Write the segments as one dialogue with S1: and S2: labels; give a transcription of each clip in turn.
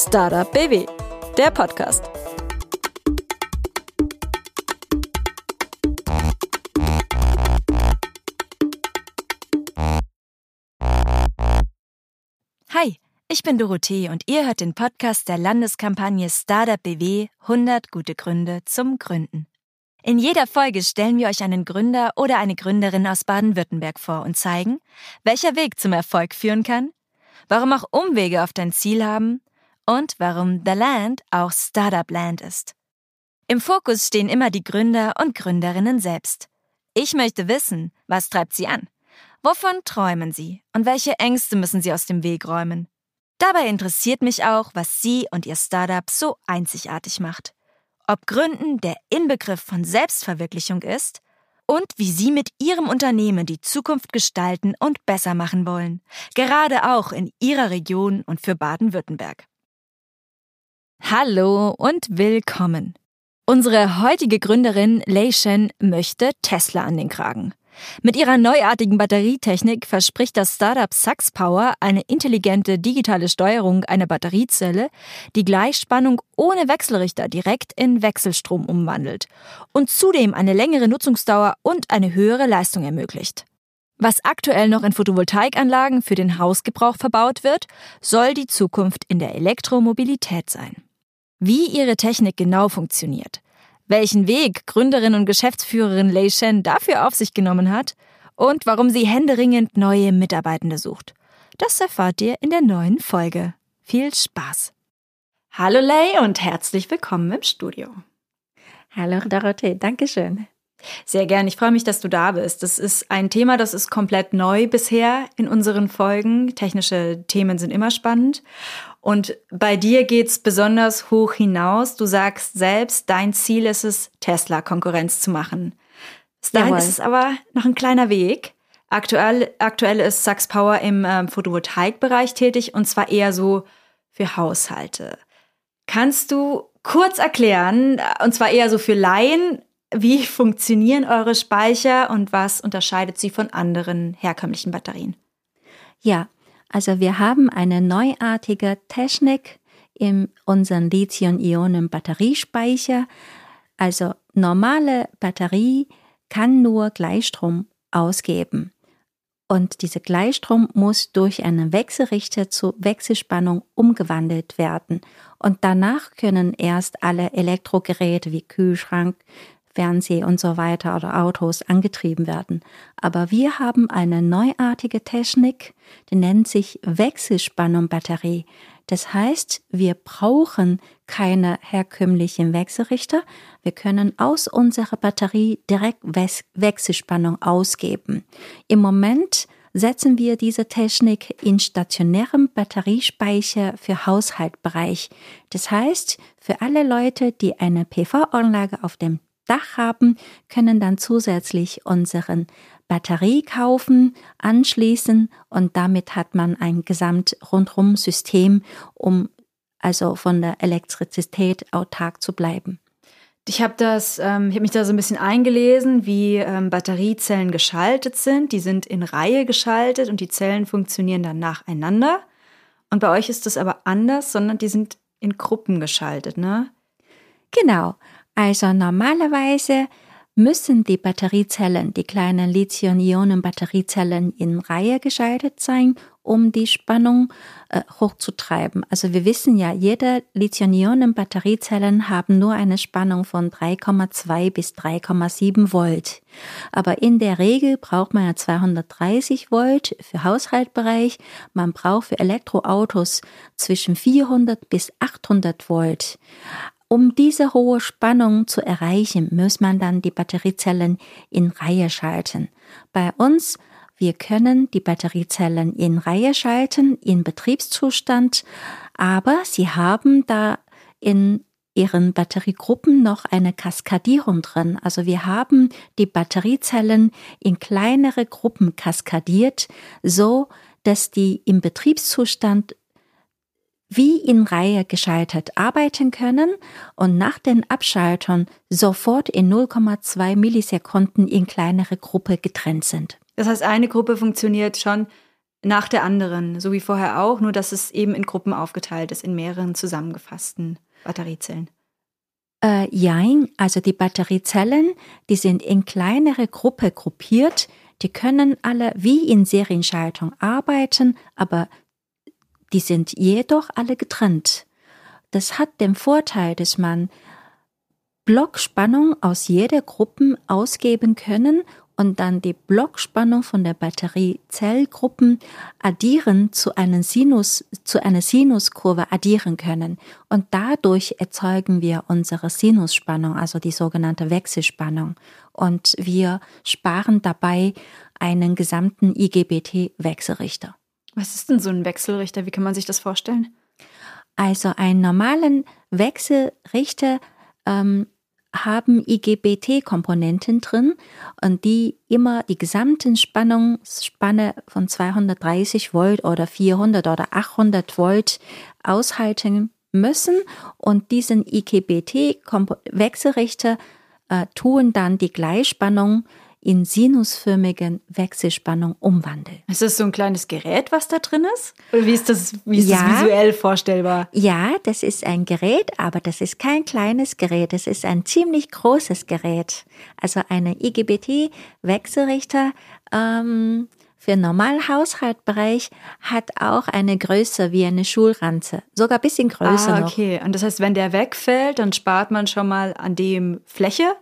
S1: Startup BW, der Podcast. Hi, ich bin Dorothee und ihr hört den Podcast der Landeskampagne Startup BW 100 gute Gründe zum Gründen. In jeder Folge stellen wir euch einen Gründer oder eine Gründerin aus Baden-Württemberg vor und zeigen, welcher Weg zum Erfolg führen kann, warum auch Umwege auf dein Ziel haben und warum The Land auch Startup Land ist. Im Fokus stehen immer die Gründer und Gründerinnen selbst. Ich möchte wissen, was treibt sie an? Wovon träumen sie und welche Ängste müssen sie aus dem Weg räumen? Dabei interessiert mich auch, was sie und ihr Startup so einzigartig macht. Ob Gründen der Inbegriff von Selbstverwirklichung ist und wie sie mit ihrem Unternehmen die Zukunft gestalten und besser machen wollen, gerade auch in ihrer Region und für Baden-Württemberg. Hallo und willkommen. Unsere heutige Gründerin Lei Shen möchte Tesla an den Kragen. Mit ihrer neuartigen Batterietechnik verspricht das Startup Sux Power eine intelligente digitale Steuerung einer Batteriezelle, die Gleichspannung ohne Wechselrichter direkt in Wechselstrom umwandelt und zudem eine längere Nutzungsdauer und eine höhere Leistung ermöglicht. Was aktuell noch in Photovoltaikanlagen für den Hausgebrauch verbaut wird, soll die Zukunft in der Elektromobilität sein. Wie ihre Technik genau funktioniert, welchen Weg Gründerin und Geschäftsführerin Lei Shen dafür auf sich genommen hat und warum sie händeringend neue Mitarbeitende sucht. Das erfahrt ihr in der neuen Folge. Viel Spaß! Hallo Lei und herzlich willkommen im Studio.
S2: Hallo Dorothee, Dankeschön.
S1: Sehr gern. Ich freue mich, dass du da bist. Das ist ein Thema, das ist komplett neu bisher in unseren Folgen. Technische Themen sind immer spannend. Und bei dir geht's besonders hoch hinaus. Du sagst selbst, dein Ziel ist es, Tesla Konkurrenz zu machen. Dahin ist es aber noch ein kleiner Weg. Aktuell, aktuell ist Sachs Power im ähm, Photovoltaikbereich tätig und zwar eher so für Haushalte. Kannst du kurz erklären, und zwar eher so für Laien, wie funktionieren eure Speicher und was unterscheidet sie von anderen herkömmlichen Batterien?
S2: Ja, also wir haben eine neuartige Technik in unseren Lithium-Ionen-Batteriespeicher. Also normale Batterie kann nur Gleichstrom ausgeben. Und dieser Gleichstrom muss durch einen Wechselrichter zu Wechselspannung umgewandelt werden. Und danach können erst alle Elektrogeräte wie Kühlschrank, Fernseh und so weiter oder Autos angetrieben werden. Aber wir haben eine neuartige Technik, die nennt sich Wechselspannung-Batterie. Das heißt, wir brauchen keine herkömmlichen Wechselrichter. Wir können aus unserer Batterie direkt Wechselspannung ausgeben. Im Moment setzen wir diese Technik in stationärem Batteriespeicher für Haushaltbereich. Das heißt, für alle Leute, die eine PV-Anlage auf dem Dach haben, können dann zusätzlich unseren Batterie kaufen, anschließen und damit hat man ein gesamt rundrum System, um also von der Elektrizität autark zu bleiben.
S1: Ich habe das, ähm, ich habe mich da so ein bisschen eingelesen, wie ähm, Batteriezellen geschaltet sind. Die sind in Reihe geschaltet und die Zellen funktionieren dann nacheinander. Und bei euch ist das aber anders, sondern die sind in Gruppen geschaltet, ne?
S2: Genau. Also normalerweise müssen die Batteriezellen, die kleinen Lithium-Ionen-Batteriezellen in Reihe geschaltet sein, um die Spannung äh, hochzutreiben. Also wir wissen ja, jede Lithium-Ionen-Batteriezellen haben nur eine Spannung von 3,2 bis 3,7 Volt. Aber in der Regel braucht man ja 230 Volt für Haushaltbereich. Man braucht für Elektroautos zwischen 400 bis 800 Volt. Um diese hohe Spannung zu erreichen, muss man dann die Batteriezellen in Reihe schalten. Bei uns, wir können die Batteriezellen in Reihe schalten, in Betriebszustand, aber sie haben da in ihren Batteriegruppen noch eine Kaskadierung drin. Also wir haben die Batteriezellen in kleinere Gruppen kaskadiert, so dass die im Betriebszustand wie in Reihe geschaltet arbeiten können und nach den Abschaltern sofort in 0,2 Millisekunden in kleinere Gruppe getrennt sind.
S1: Das heißt, eine Gruppe funktioniert schon nach der anderen, so wie vorher auch, nur dass es eben in Gruppen aufgeteilt ist, in mehreren zusammengefassten Batteriezellen.
S2: Äh, jein, also die Batteriezellen, die sind in kleinere Gruppe gruppiert, die können alle wie in Serienschaltung arbeiten, aber die sind jedoch alle getrennt. Das hat den Vorteil, dass man Blockspannung aus jeder Gruppe ausgeben können und dann die Blockspannung von der Batteriezellgruppen addieren zu einer Sinus, zu einer Sinuskurve addieren können. Und dadurch erzeugen wir unsere Sinusspannung, also die sogenannte Wechselspannung. Und wir sparen dabei einen gesamten IGBT-Wechselrichter.
S1: Was ist denn so ein Wechselrichter? Wie kann man sich das vorstellen?
S2: Also einen normalen Wechselrichter ähm, haben IGBT-Komponenten drin und die immer die gesamten Spannungsspanne von 230 Volt oder 400 oder 800 Volt aushalten müssen und diesen IGBT-Wechselrichter äh, tun dann die Gleichspannung in sinusförmigen Wechselspannung umwandeln.
S1: Ist das so ein kleines Gerät, was da drin ist? Oder wie ist das, wie ist ja, das visuell vorstellbar?
S2: Ja, das ist ein Gerät, aber das ist kein kleines Gerät. Das ist ein ziemlich großes Gerät. Also eine IGBT-Wechselrichter ähm, für Normalhaushaltbereich hat auch eine Größe wie eine Schulranze. Sogar ein bisschen größer
S1: ah, okay.
S2: Noch.
S1: Und das heißt, wenn der wegfällt, dann spart man schon mal an dem Fläche?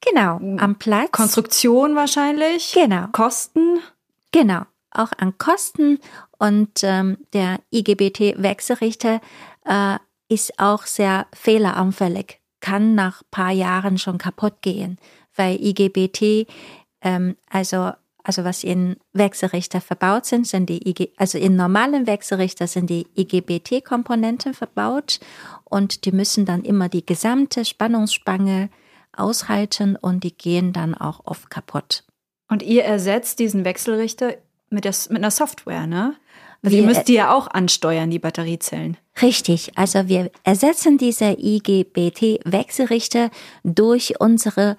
S2: Genau, am Platz.
S1: Konstruktion wahrscheinlich.
S2: Genau.
S1: Kosten.
S2: Genau, auch an Kosten. Und ähm, der IGBT-Wechselrichter äh, ist auch sehr fehleranfällig, kann nach paar Jahren schon kaputt gehen, weil IGBT, ähm, also also was in Wechselrichter verbaut sind, sind die IG, also in normalen Wechselrichter sind die IGBT-Komponenten verbaut und die müssen dann immer die gesamte Spannungsspange aushalten und die gehen dann auch oft kaputt.
S1: Und ihr ersetzt diesen Wechselrichter mit, der, mit einer Software, ne? Also ihr müsst die ja auch ansteuern, die Batteriezellen.
S2: Richtig, also wir ersetzen diese IGBT-Wechselrichter durch unsere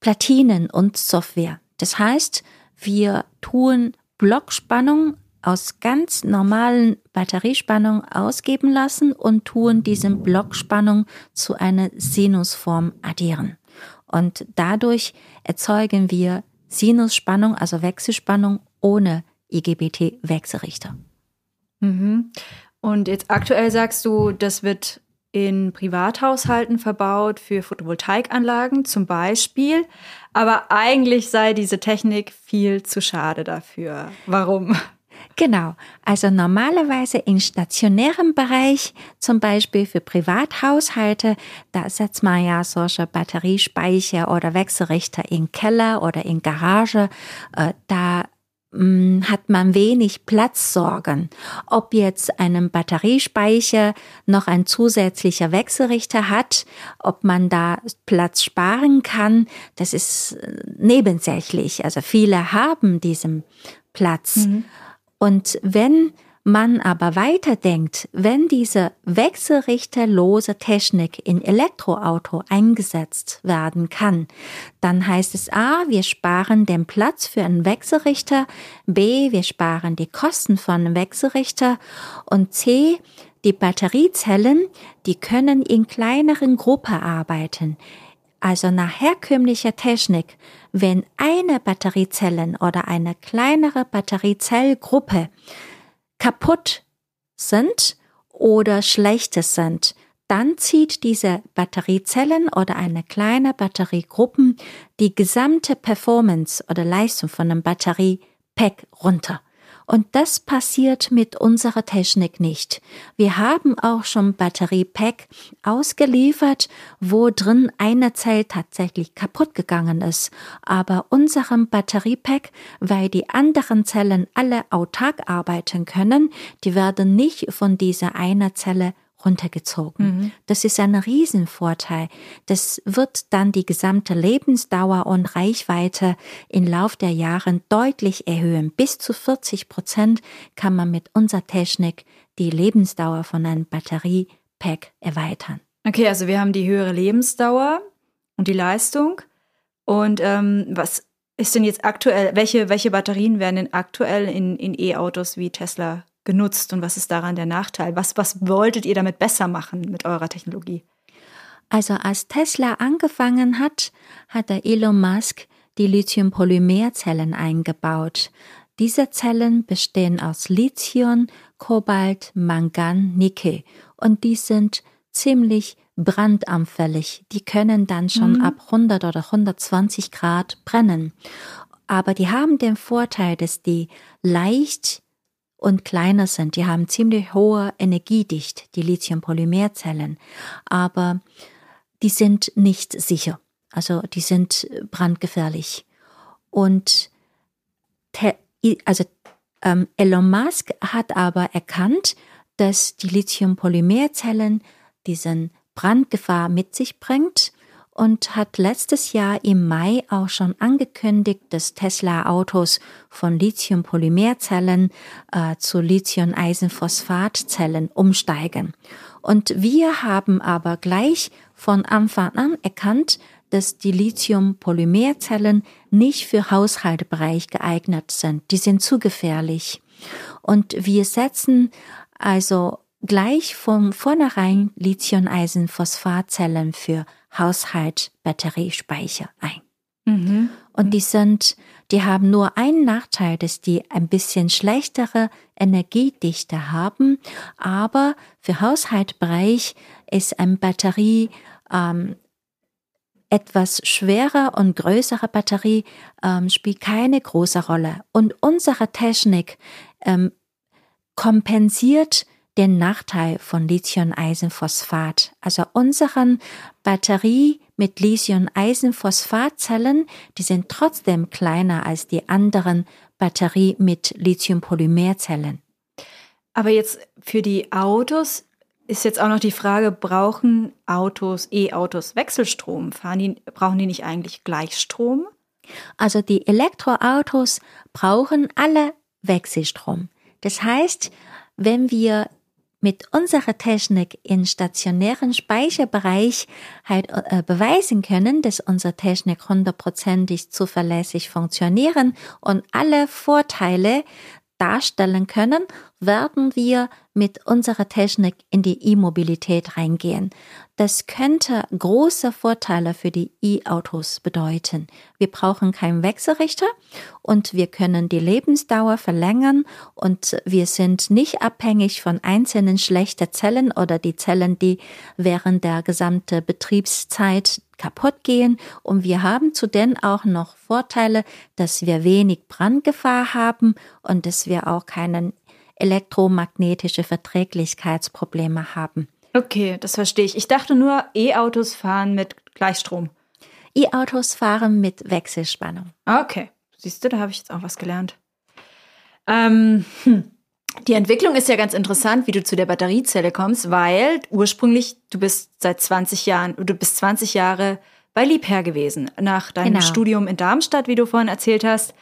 S2: Platinen und Software. Das heißt, wir tun Blockspannung aus ganz normalen Batteriespannung ausgeben lassen und tun diese Blockspannung zu einer Sinusform addieren. Und dadurch erzeugen wir Sinusspannung, also Wechselspannung ohne IGBT-Wechselrichter.
S1: Mhm. Und jetzt aktuell sagst du, das wird in Privathaushalten verbaut für Photovoltaikanlagen zum Beispiel. Aber eigentlich sei diese Technik viel zu schade dafür. Warum?
S2: Genau, also normalerweise im stationären Bereich, zum Beispiel für Privathaushalte, da setzt man ja solche Batteriespeicher oder Wechselrichter in Keller oder in Garage. Äh, da mm, hat man wenig Platzsorgen. Ob jetzt einen Batteriespeicher noch ein zusätzlicher Wechselrichter hat, ob man da Platz sparen kann, das ist äh, nebensächlich. Also viele haben diesen Platz. Mhm. Und wenn man aber weiterdenkt, wenn diese wechselrichterlose Technik in Elektroauto eingesetzt werden kann, dann heißt es A, wir sparen den Platz für einen Wechselrichter, B, wir sparen die Kosten von einem Wechselrichter und C, die Batteriezellen, die können in kleineren Gruppen arbeiten. Also nach herkömmlicher Technik, wenn eine Batteriezellen oder eine kleinere Batteriezellgruppe kaputt sind oder schlechte sind, dann zieht diese Batteriezellen oder eine kleine Batteriegruppen die gesamte Performance oder Leistung von einem Batteriepack runter. Und das passiert mit unserer Technik nicht. Wir haben auch schon Batteriepack ausgeliefert, wo drin eine Zelle tatsächlich kaputt gegangen ist. Aber unserem Batteriepack, weil die anderen Zellen alle autark arbeiten können, die werden nicht von dieser einer Zelle runtergezogen. Mhm. Das ist ein Riesenvorteil. Das wird dann die gesamte Lebensdauer und Reichweite im Lauf der Jahre deutlich erhöhen. Bis zu 40 Prozent kann man mit unserer Technik die Lebensdauer von einem Batteriepack erweitern.
S1: Okay, also wir haben die höhere Lebensdauer und die Leistung. Und ähm, was ist denn jetzt aktuell, welche, welche Batterien werden denn aktuell in, in E-Autos wie Tesla genutzt und was ist daran der Nachteil? Was, was wolltet ihr damit besser machen mit eurer Technologie?
S2: Also als Tesla angefangen hat, hat der Elon Musk die Lithium-Polymerzellen eingebaut. Diese Zellen bestehen aus Lithium, Kobalt, Mangan, Nickel und die sind ziemlich brandanfällig. Die können dann schon mhm. ab 100 oder 120 Grad brennen. Aber die haben den Vorteil, dass die leicht und kleiner sind. Die haben ziemlich hohe Energiedicht, die Lithium-Polymerzellen. Aber die sind nicht sicher. Also die sind brandgefährlich. Und also ähm, Elon Musk hat aber erkannt, dass die Lithium-Polymerzellen diesen Brandgefahr mit sich bringt und hat letztes Jahr im Mai auch schon angekündigt, dass Tesla-Autos von Lithium-Polymerzellen äh, zu Lithium-Eisenphosphat-Zellen umsteigen. Und wir haben aber gleich von Anfang an erkannt, dass die Lithium-Polymerzellen nicht für Haushaltsbereich geeignet sind. Die sind zu gefährlich. Und wir setzen also gleich von vornherein Lithium-Eisen-Phosphatzellen für Haushalt-Batteriespeicher ein. Mhm. Und die sind, die haben nur einen Nachteil, dass die ein bisschen schlechtere Energiedichte haben, aber für Haushaltsbereich ist ein Batterie ähm, etwas schwerer und größere Batterie ähm, spielt keine große Rolle. Und unsere Technik ähm, kompensiert den Nachteil von Lithium-Eisenphosphat. Also unseren Batterie mit Lithium-Eisenphosphatzellen, die sind trotzdem kleiner als die anderen Batterie mit Lithium-Polymerzellen.
S1: Aber jetzt für die Autos ist jetzt auch noch die Frage, brauchen Autos, E-Autos Wechselstrom? Fahren die, brauchen die nicht eigentlich Gleichstrom?
S2: Also die Elektroautos brauchen alle Wechselstrom. Das heißt, wenn wir mit unserer Technik in stationären Speicherbereich halt äh, beweisen können, dass unsere Technik hundertprozentig zuverlässig funktionieren und alle Vorteile darstellen können, werden wir mit unserer Technik in die E-Mobilität reingehen. Das könnte große Vorteile für die E-Autos bedeuten. Wir brauchen keinen Wechselrichter und wir können die Lebensdauer verlängern und wir sind nicht abhängig von einzelnen schlechten Zellen oder die Zellen, die während der gesamten Betriebszeit kaputt gehen. Und wir haben zudem auch noch Vorteile, dass wir wenig Brandgefahr haben und dass wir auch keinen elektromagnetische Verträglichkeitsprobleme haben.
S1: Okay, das verstehe ich. Ich dachte nur, E-Autos fahren mit Gleichstrom.
S2: E-Autos fahren mit Wechselspannung.
S1: Okay, siehst du, da habe ich jetzt auch was gelernt. Ähm, hm. Die Entwicklung ist ja ganz interessant, wie du zu der Batteriezelle kommst, weil ursprünglich du bist seit 20 Jahren, du bist 20 Jahre bei Liebherr gewesen. Nach deinem genau. Studium in Darmstadt, wie du vorhin erzählt hast,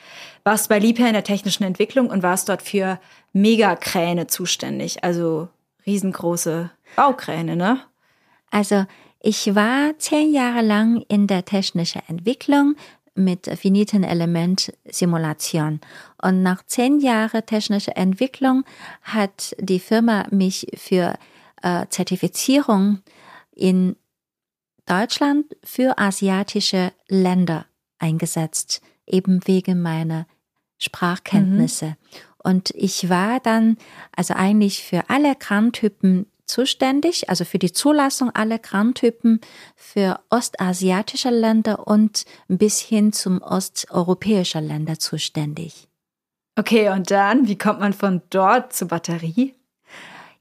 S1: warst bei Liebherr in der technischen Entwicklung und warst dort für Megakräne zuständig, also riesengroße Baukräne, ne?
S2: Also ich war zehn Jahre lang in der technischen Entwicklung mit finiten Element Simulation. Und nach zehn Jahren technischer Entwicklung hat die Firma mich für äh, Zertifizierung in Deutschland für asiatische Länder eingesetzt, eben wegen meiner Sprachkenntnisse. Mhm. Und ich war dann also eigentlich für alle Krantypen zuständig, also für die Zulassung aller Krantypen für ostasiatische Länder und bis hin zum osteuropäischen Länder zuständig.
S1: Okay, und dann, wie kommt man von dort zur Batterie?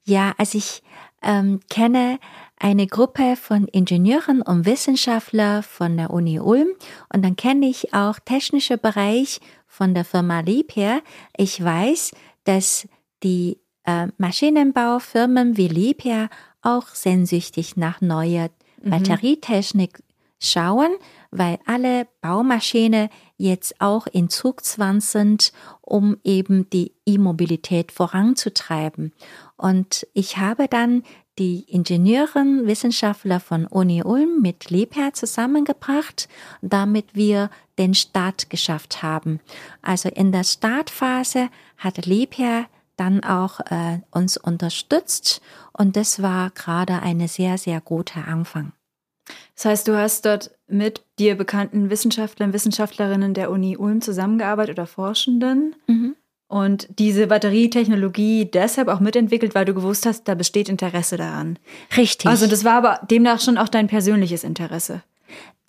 S2: Ja, also ich ähm, kenne eine Gruppe von Ingenieuren und Wissenschaftlern von der Uni Ulm und dann kenne ich auch technische Bereich von der Firma Liebherr. Ich weiß, dass die äh, Maschinenbaufirmen wie Liebherr auch sehnsüchtig nach neuer mhm. Batterietechnik schauen, weil alle Baumaschinen jetzt auch in Zugzwang sind, um eben die E-Mobilität voranzutreiben. Und ich habe dann die Ingenieuren, Wissenschaftler von Uni Ulm mit Liebherr zusammengebracht, damit wir den Start geschafft haben. Also in der Startphase hat Liebherr dann auch äh, uns unterstützt und das war gerade eine sehr, sehr gute Anfang.
S1: Das heißt, du hast dort mit dir bekannten Wissenschaftlern, Wissenschaftlerinnen der Uni Ulm zusammengearbeitet oder Forschenden mhm. Und diese Batterietechnologie deshalb auch mitentwickelt, weil du gewusst hast, da besteht Interesse daran.
S2: Richtig.
S1: Also das war aber demnach schon auch dein persönliches Interesse.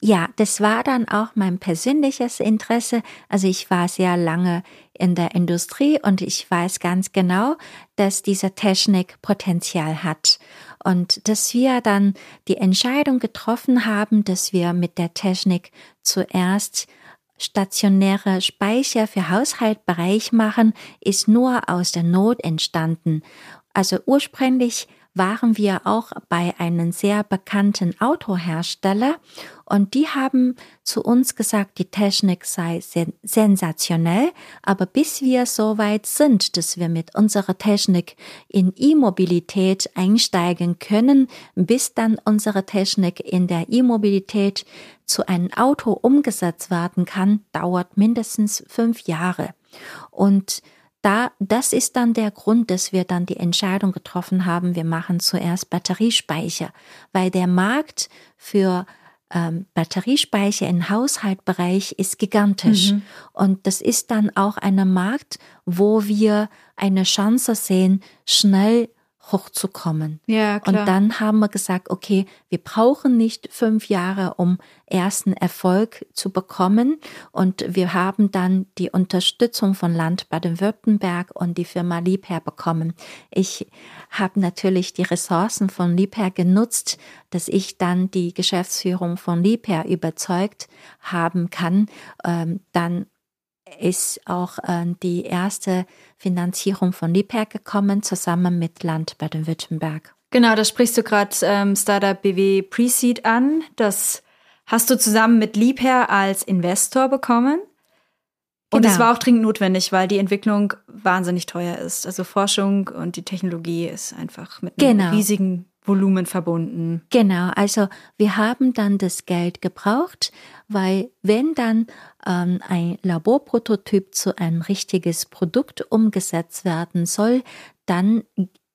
S2: Ja, das war dann auch mein persönliches Interesse. Also ich war sehr lange in der Industrie und ich weiß ganz genau, dass diese Technik Potenzial hat. Und dass wir dann die Entscheidung getroffen haben, dass wir mit der Technik zuerst stationäre Speicher für Haushaltbereich machen, ist nur aus der Not entstanden. Also ursprünglich waren wir auch bei einem sehr bekannten Autohersteller und die haben zu uns gesagt, die Technik sei sensationell, aber bis wir so weit sind, dass wir mit unserer Technik in E-Mobilität einsteigen können, bis dann unsere Technik in der E-Mobilität zu einem Auto umgesetzt werden kann, dauert mindestens fünf Jahre. Und da, das ist dann der Grund, dass wir dann die Entscheidung getroffen haben, wir machen zuerst Batteriespeicher, weil der Markt für ähm, Batteriespeicher im Haushaltbereich ist gigantisch. Mhm. Und das ist dann auch ein Markt, wo wir eine Chance sehen, schnell hochzukommen.
S1: Ja, klar.
S2: Und dann haben wir gesagt, okay, wir brauchen nicht fünf Jahre, um ersten Erfolg zu bekommen. Und wir haben dann die Unterstützung von Land Baden-Württemberg und die Firma Liebherr bekommen. Ich habe natürlich die Ressourcen von Liebherr genutzt, dass ich dann die Geschäftsführung von Liebherr überzeugt haben kann, ähm, dann ist auch äh, die erste Finanzierung von Liebherr gekommen, zusammen mit Land Baden-Württemberg.
S1: Genau, da sprichst du gerade ähm, Startup BW Pre-Seed an. Das hast du zusammen mit Liebherr als Investor bekommen. Und es genau. war auch dringend notwendig, weil die Entwicklung wahnsinnig teuer ist. Also Forschung und die Technologie ist einfach mit einem genau. riesigen Volumen verbunden.
S2: Genau, also wir haben dann das Geld gebraucht, weil wenn dann ähm, ein Laborprototyp zu einem richtiges Produkt umgesetzt werden soll, dann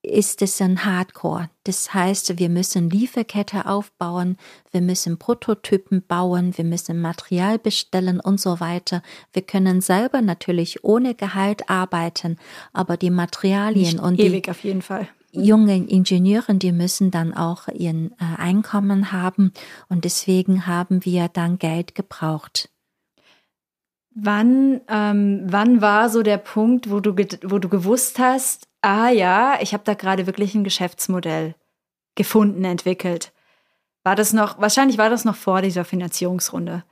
S2: ist es ein Hardcore. Das heißt, wir müssen Lieferkette aufbauen, wir müssen Prototypen bauen, wir müssen Material bestellen und so weiter. Wir können selber natürlich ohne Gehalt arbeiten, aber die Materialien
S1: Nicht
S2: und
S1: ewig
S2: die,
S1: auf jeden Fall
S2: junge Ingenieure, die müssen dann auch ihren äh, Einkommen haben und deswegen haben wir dann Geld gebraucht.
S1: Wann, ähm, wann war so der Punkt, wo du, wo du gewusst hast, ah ja, ich habe da gerade wirklich ein Geschäftsmodell gefunden, entwickelt? War das noch, wahrscheinlich war das noch vor dieser Finanzierungsrunde.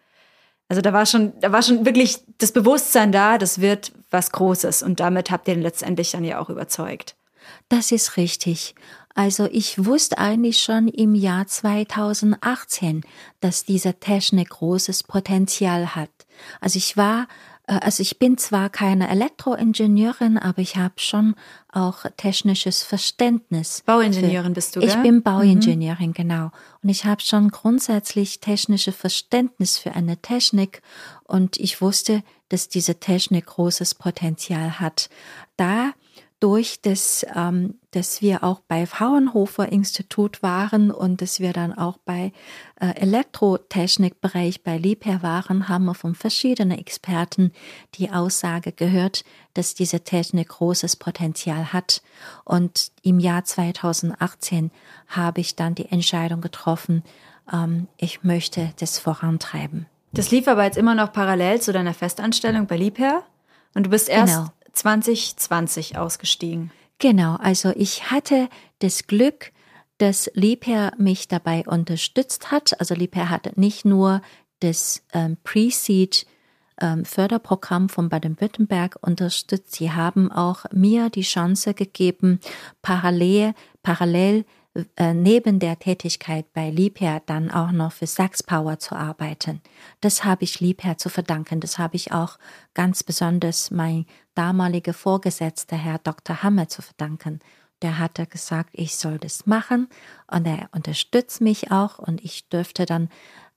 S1: Also da war schon, da war schon wirklich das Bewusstsein da, das wird was Großes und damit habt ihr letztendlich dann ja auch überzeugt.
S2: Das ist richtig. Also ich wusste eigentlich schon im Jahr 2018, dass diese Technik großes Potenzial hat. Also ich war, äh, also ich bin zwar keine Elektroingenieurin, aber ich habe schon auch technisches Verständnis.
S1: Bauingenieurin bist du, gell?
S2: Ich bin Bauingenieurin, mhm. genau. Und ich habe schon grundsätzlich technische Verständnis für eine Technik und ich wusste, dass diese Technik großes Potenzial hat. Da durch das, ähm, dass wir auch bei Fraunhofer Institut waren und dass wir dann auch bei äh, Elektrotechnikbereich bei Liebherr waren, haben wir von verschiedenen Experten die Aussage gehört, dass diese Technik großes Potenzial hat. Und im Jahr 2018 habe ich dann die Entscheidung getroffen, ähm, ich möchte das vorantreiben.
S1: Das lief aber jetzt immer noch parallel zu deiner Festanstellung bei Liebherr? Und du bist erst genau. 2020 ausgestiegen.
S2: Genau, also ich hatte das Glück, dass Liebherr mich dabei unterstützt hat. Also Liebherr hat nicht nur das ähm, Pre-Seed ähm, Förderprogramm von Baden-Württemberg unterstützt. Sie haben auch mir die Chance gegeben, parallel, parallel äh, neben der Tätigkeit bei Liebherr dann auch noch für Sachs Power zu arbeiten. Das habe ich Liebherr zu verdanken. Das habe ich auch ganz besonders mein damaliger Vorgesetzter, Herr Dr. Hammer, zu verdanken. der hatte gesagt, ich soll das machen und er unterstützt mich auch und ich dürfte dann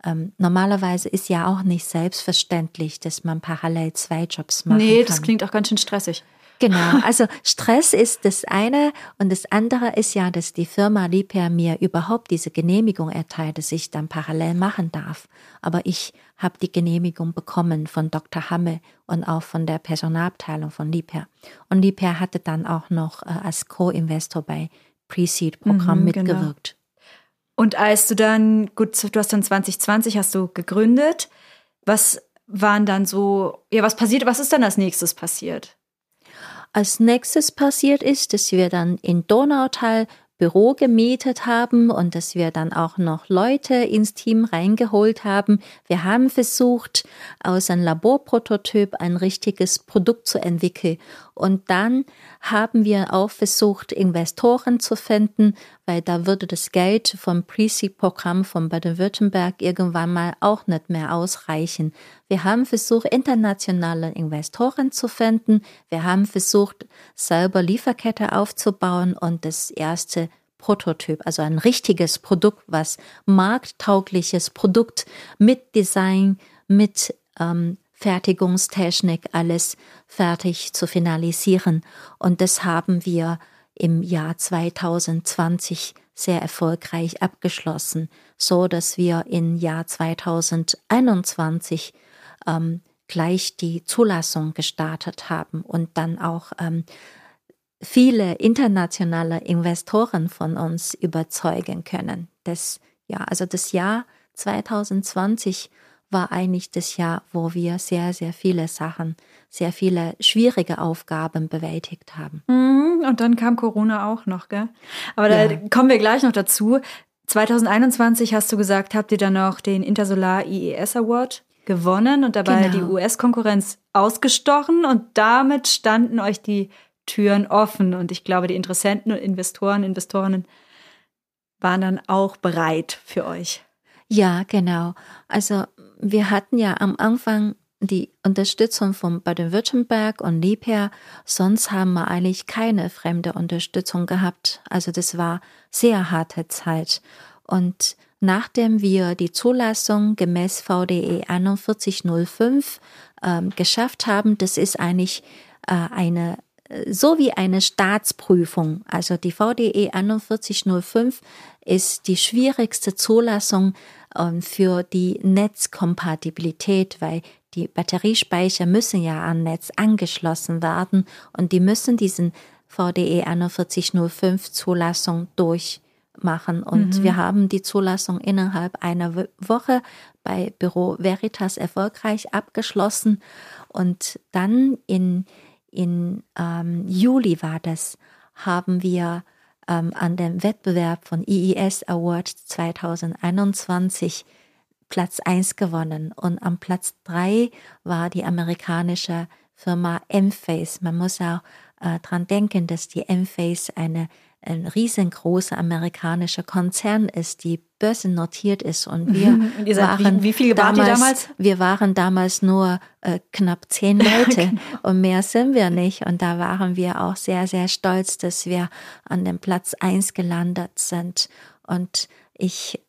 S2: ähm, normalerweise ist ja auch nicht selbstverständlich, dass man parallel zwei Jobs macht. Nee,
S1: das klingt auch ganz schön stressig.
S2: Genau, also Stress ist das eine und das andere ist ja, dass die Firma Liebherr mir überhaupt diese Genehmigung erteilt, dass ich dann parallel machen darf. Aber ich habe die Genehmigung bekommen von Dr. Hamme und auch von der Personalabteilung von Liebherr. Und Liebherr hatte dann auch noch äh, als Co-Investor bei Pre-Seed-Programm mhm, genau. mitgewirkt.
S1: Genau. Und als du dann, gut, du hast dann 2020 hast du gegründet. Was waren dann so, ja, was passiert, was ist dann als nächstes passiert?
S2: Als nächstes passiert ist, dass wir dann in Donautal Büro gemietet haben und dass wir dann auch noch Leute ins Team reingeholt haben. Wir haben versucht, aus einem Laborprototyp ein richtiges Produkt zu entwickeln. Und dann haben wir auch versucht, Investoren zu finden, weil da würde das Geld vom Pre-Seed-Programm von Baden-Württemberg irgendwann mal auch nicht mehr ausreichen. Wir haben versucht, internationale Investoren zu finden. Wir haben versucht, selber Lieferkette aufzubauen und das erste Prototyp, also ein richtiges Produkt, was markttaugliches Produkt mit Design, mit ähm, Fertigungstechnik alles fertig zu finalisieren. Und das haben wir im Jahr 2020 sehr erfolgreich abgeschlossen, so dass wir im Jahr 2021 ähm, gleich die Zulassung gestartet haben und dann auch ähm, viele internationale Investoren von uns überzeugen können. Das, ja, also das Jahr 2020 war eigentlich das Jahr, wo wir sehr, sehr viele Sachen, sehr viele schwierige Aufgaben bewältigt haben.
S1: Mhm, und dann kam Corona auch noch, gell? Aber ja. da kommen wir gleich noch dazu. 2021 hast du gesagt, habt ihr dann noch den Intersolar IES Award gewonnen und dabei genau. die US-Konkurrenz ausgestochen und damit standen euch die Türen offen und ich glaube, die Interessenten und Investoren, Investorinnen waren dann auch bereit für euch.
S2: Ja, genau. Also wir hatten ja am Anfang die Unterstützung von Baden-Württemberg und Liebherr. Sonst haben wir eigentlich keine fremde Unterstützung gehabt. Also das war sehr harte Zeit. Und nachdem wir die Zulassung gemäß VDE 4105 ähm, geschafft haben, das ist eigentlich äh, eine so wie eine Staatsprüfung. Also die VDE 4105 ist die schwierigste Zulassung ähm, für die Netzkompatibilität, weil die Batteriespeicher müssen ja an Netz angeschlossen werden und die müssen diesen VDE 4105 Zulassung durchmachen. Und mhm. wir haben die Zulassung innerhalb einer Woche bei Büro Veritas erfolgreich abgeschlossen und dann in in ähm, Juli war das, haben wir ähm, an dem Wettbewerb von IES Award 2021 Platz 1 gewonnen und am Platz 3 war die amerikanische Firma M-Face. Man muss auch äh, dran denken, dass die M-Face eine ein riesengroßer amerikanischer Konzern ist, die börsennotiert ist. Und wir und waren
S1: wie, wie viele damals, damals?
S2: Wir waren damals nur äh, knapp zehn Leute genau. und mehr sind wir nicht. Und da waren wir auch sehr, sehr stolz, dass wir an dem Platz eins gelandet sind. Und ich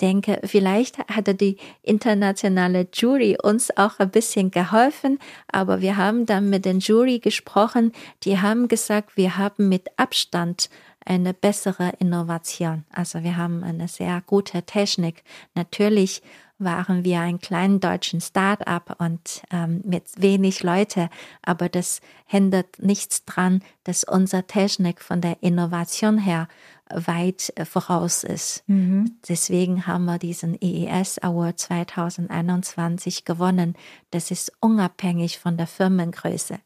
S2: denke, vielleicht hatte die internationale Jury uns auch ein bisschen geholfen, aber wir haben dann mit den Jury gesprochen, die haben gesagt, wir haben mit Abstand eine bessere Innovation. Also wir haben eine sehr gute Technik. Natürlich waren wir ein kleinen deutschen Start-up und ähm, mit wenig Leute, aber das hindert nichts dran, dass unsere Technik von der Innovation her weit äh, voraus ist. Mhm. Deswegen haben wir diesen EES Award 2021 gewonnen. Das ist unabhängig von der Firmengröße.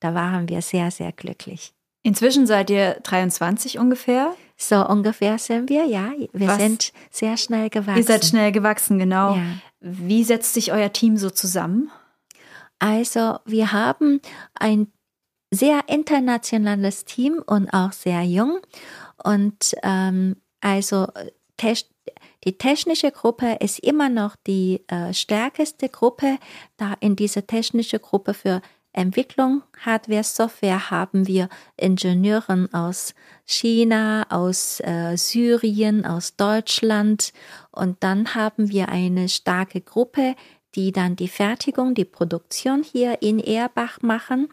S2: Da waren wir sehr, sehr glücklich.
S1: Inzwischen seid ihr 23 ungefähr?
S2: So ungefähr sind wir, ja. Wir Was? sind sehr schnell gewachsen.
S1: Ihr seid schnell gewachsen, genau. Ja. Wie setzt sich euer Team so zusammen?
S2: Also, wir haben ein sehr internationales Team und auch sehr jung. Und ähm, also die technische Gruppe ist immer noch die äh, stärkste Gruppe, da in dieser technische Gruppe für Entwicklung Hardware, Software haben wir Ingenieuren aus China, aus äh, Syrien, aus Deutschland und dann haben wir eine starke Gruppe, die dann die Fertigung, die Produktion hier in Erbach machen.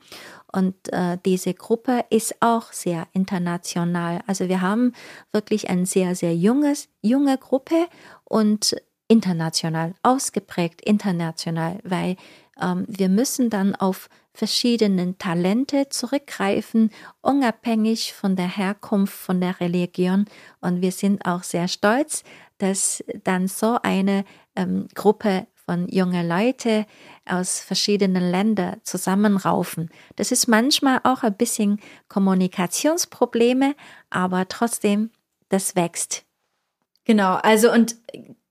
S2: Und äh, diese Gruppe ist auch sehr international. Also wir haben wirklich ein sehr, sehr junges, junge Gruppe und international, ausgeprägt international, weil ähm, wir müssen dann auf verschiedenen Talente zurückgreifen, unabhängig von der Herkunft, von der Religion. Und wir sind auch sehr stolz, dass dann so eine ähm, Gruppe von jungen Leuten aus verschiedenen Ländern zusammenraufen. Das ist manchmal auch ein bisschen Kommunikationsprobleme, aber trotzdem, das wächst.
S1: Genau, also und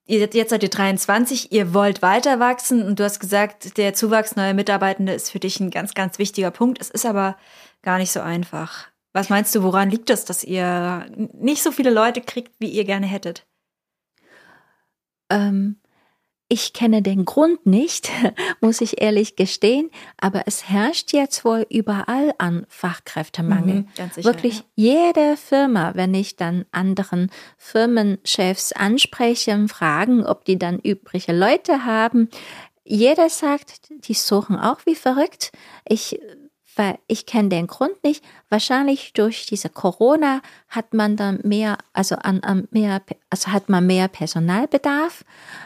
S1: jetzt seid ihr 23, ihr wollt weiter wachsen und du hast gesagt, der Zuwachs neuer Mitarbeitende ist für dich ein ganz, ganz wichtiger Punkt. Es ist aber gar nicht so einfach. Was meinst du, woran liegt es, dass ihr nicht so viele Leute kriegt, wie ihr gerne hättet?
S2: Ähm, ich kenne den Grund nicht, muss ich ehrlich gestehen, aber es herrscht jetzt wohl überall an Fachkräftemangel. Mhm, sicher, Wirklich ja. jede Firma, wenn ich dann anderen Firmenchefs anspreche, fragen, ob die dann übrige Leute haben, jeder sagt, die suchen auch wie verrückt. Ich weil ich kenne den Grund nicht. Wahrscheinlich durch diese Corona hat man dann mehr, also an, an mehr, also hat man mehr Personalbedarf,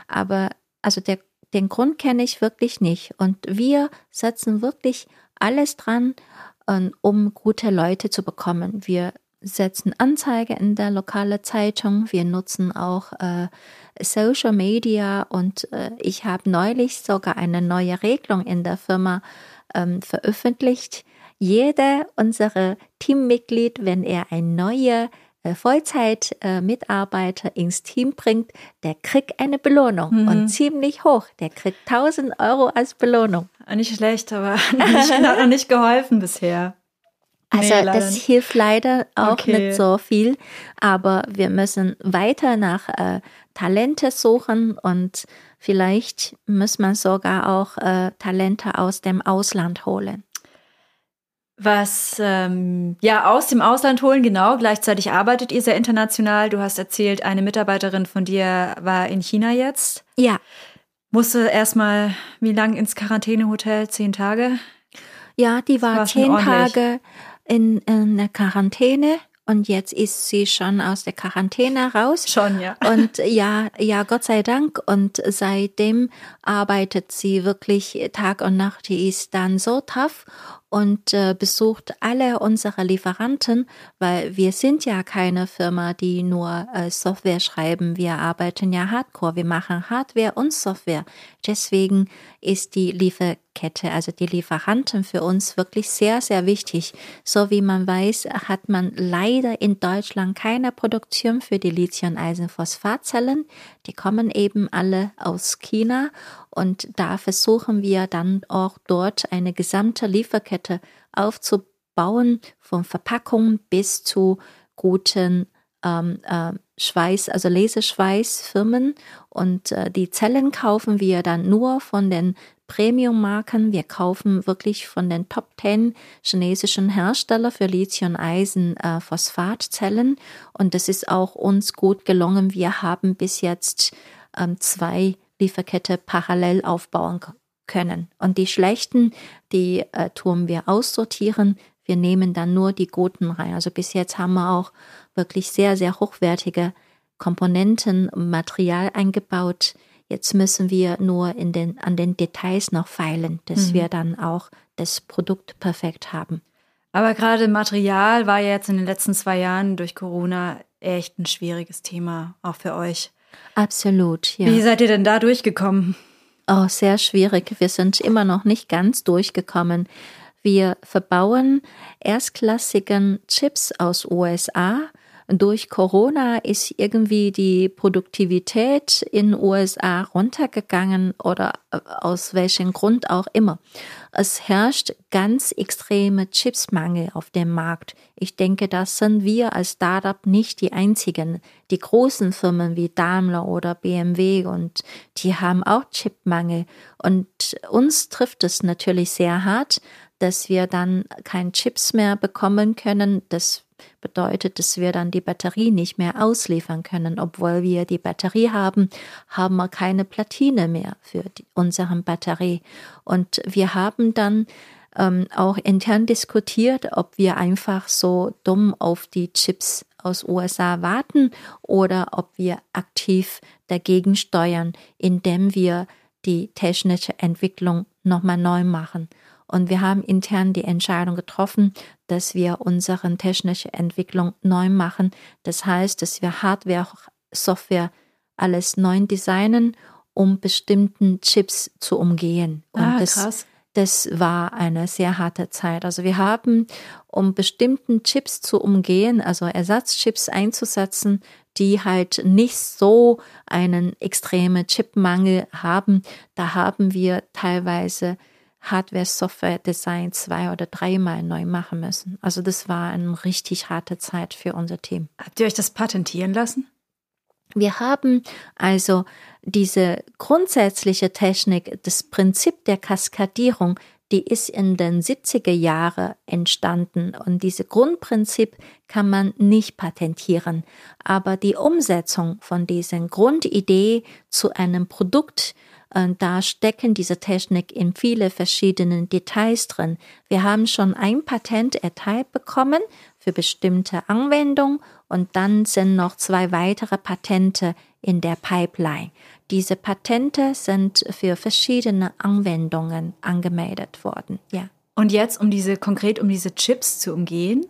S2: aber also der, den Grund kenne ich wirklich nicht. Und wir setzen wirklich alles dran, ähm, um gute Leute zu bekommen. Wir setzen Anzeige in der lokalen Zeitung. Wir nutzen auch äh, Social Media und äh, ich habe neulich sogar eine neue Regelung in der Firma ähm, veröffentlicht. Jeder unserer Teammitglied, wenn er ein neuer äh, Vollzeit-Mitarbeiter äh, ins Team bringt, der kriegt eine Belohnung mhm. und ziemlich hoch. Der kriegt 1000 Euro als Belohnung.
S1: Nicht schlecht, aber nicht, noch nicht geholfen bisher.
S2: Also nee, das hilft leider auch okay. nicht so viel, aber wir müssen weiter nach äh, Talente suchen und vielleicht muss man sogar auch äh, Talente aus dem Ausland holen
S1: was ähm, ja aus dem Ausland holen, genau. Gleichzeitig arbeitet ihr sehr international. Du hast erzählt, eine Mitarbeiterin von dir war in China jetzt.
S2: Ja.
S1: Musste erstmal wie lang ins Quarantänehotel? Zehn Tage?
S2: Ja, die war zehn Tage in, in der Quarantäne und jetzt ist sie schon aus der Quarantäne raus.
S1: Schon, ja.
S2: Und ja, ja, Gott sei Dank. Und seitdem arbeitet sie wirklich Tag und Nacht. Die ist dann so tough und äh, besucht alle unsere Lieferanten, weil wir sind ja keine Firma, die nur äh, Software schreiben. Wir arbeiten ja Hardcore, wir machen Hardware und Software. Deswegen ist die Lieferkette, also die Lieferanten für uns wirklich sehr, sehr wichtig. So wie man weiß, hat man leider in Deutschland keine Produktion für die Lithium-Eisenphosphatzellen. Die kommen eben alle aus China und da versuchen wir dann auch dort eine gesamte Lieferkette aufzubauen, von Verpackung bis zu guten ähm, äh, Schweiß, also Laserschweißfirmen. Und äh, die Zellen kaufen wir dann nur von den Premium-Marken. Wir kaufen wirklich von den Top 10 chinesischen Hersteller für Lithium-Eisen-Phosphatzellen. Äh, und das ist auch uns gut gelungen. Wir haben bis jetzt ähm, zwei Lieferkette parallel aufbauen können. Und die schlechten, die äh, tun wir aussortieren. Wir nehmen dann nur die guten rein. Also bis jetzt haben wir auch wirklich sehr, sehr hochwertige Komponenten und Material eingebaut. Jetzt müssen wir nur in den, an den Details noch feilen, dass mhm. wir dann auch das Produkt perfekt haben.
S1: Aber gerade Material war ja jetzt in den letzten zwei Jahren durch Corona echt ein schwieriges Thema, auch für euch.
S2: Absolut,
S1: ja. Wie seid ihr denn da durchgekommen?
S2: Oh, sehr schwierig. Wir sind immer noch nicht ganz durchgekommen. Wir verbauen erstklassigen Chips aus USA durch Corona ist irgendwie die Produktivität in USA runtergegangen oder äh, aus welchem Grund auch immer. Es herrscht ganz extreme Chipsmangel auf dem Markt. Ich denke, das sind wir als Startup nicht die einzigen. Die großen Firmen wie Daimler oder BMW und die haben auch Chipmangel. Und uns trifft es natürlich sehr hart, dass wir dann kein Chips mehr bekommen können. Das bedeutet, dass wir dann die Batterie nicht mehr ausliefern können. Obwohl wir die Batterie haben, haben wir keine Platine mehr für die, unsere Batterie. Und wir haben dann ähm, auch intern diskutiert, ob wir einfach so dumm auf die Chips aus USA warten oder ob wir aktiv dagegen steuern, indem wir die technische Entwicklung nochmal neu machen. Und wir haben intern die Entscheidung getroffen, dass wir unsere technische Entwicklung neu machen. Das heißt, dass wir Hardware, Software alles neu designen, um bestimmten Chips zu umgehen. Und
S1: ah,
S2: das,
S1: krass.
S2: das war eine sehr harte Zeit. Also wir haben, um bestimmten Chips zu umgehen, also Ersatzchips einzusetzen, die halt nicht so einen extremen Chipmangel haben, da haben wir teilweise Hardware, Software, Design zwei oder dreimal neu machen müssen. Also das war eine richtig harte Zeit für unser Team.
S1: Habt ihr euch das patentieren lassen?
S2: Wir haben also diese grundsätzliche Technik, das Prinzip der Kaskadierung, die ist in den 70er Jahren entstanden und diese Grundprinzip kann man nicht patentieren. Aber die Umsetzung von dieser Grundidee zu einem Produkt, da stecken diese Technik in viele verschiedenen Details drin. Wir haben schon ein Patent erteilt bekommen für bestimmte Anwendungen und dann sind noch zwei weitere Patente in der Pipeline. Diese Patente sind für verschiedene Anwendungen angemeldet worden. Ja.
S1: Und jetzt, um diese konkret um diese Chips zu umgehen,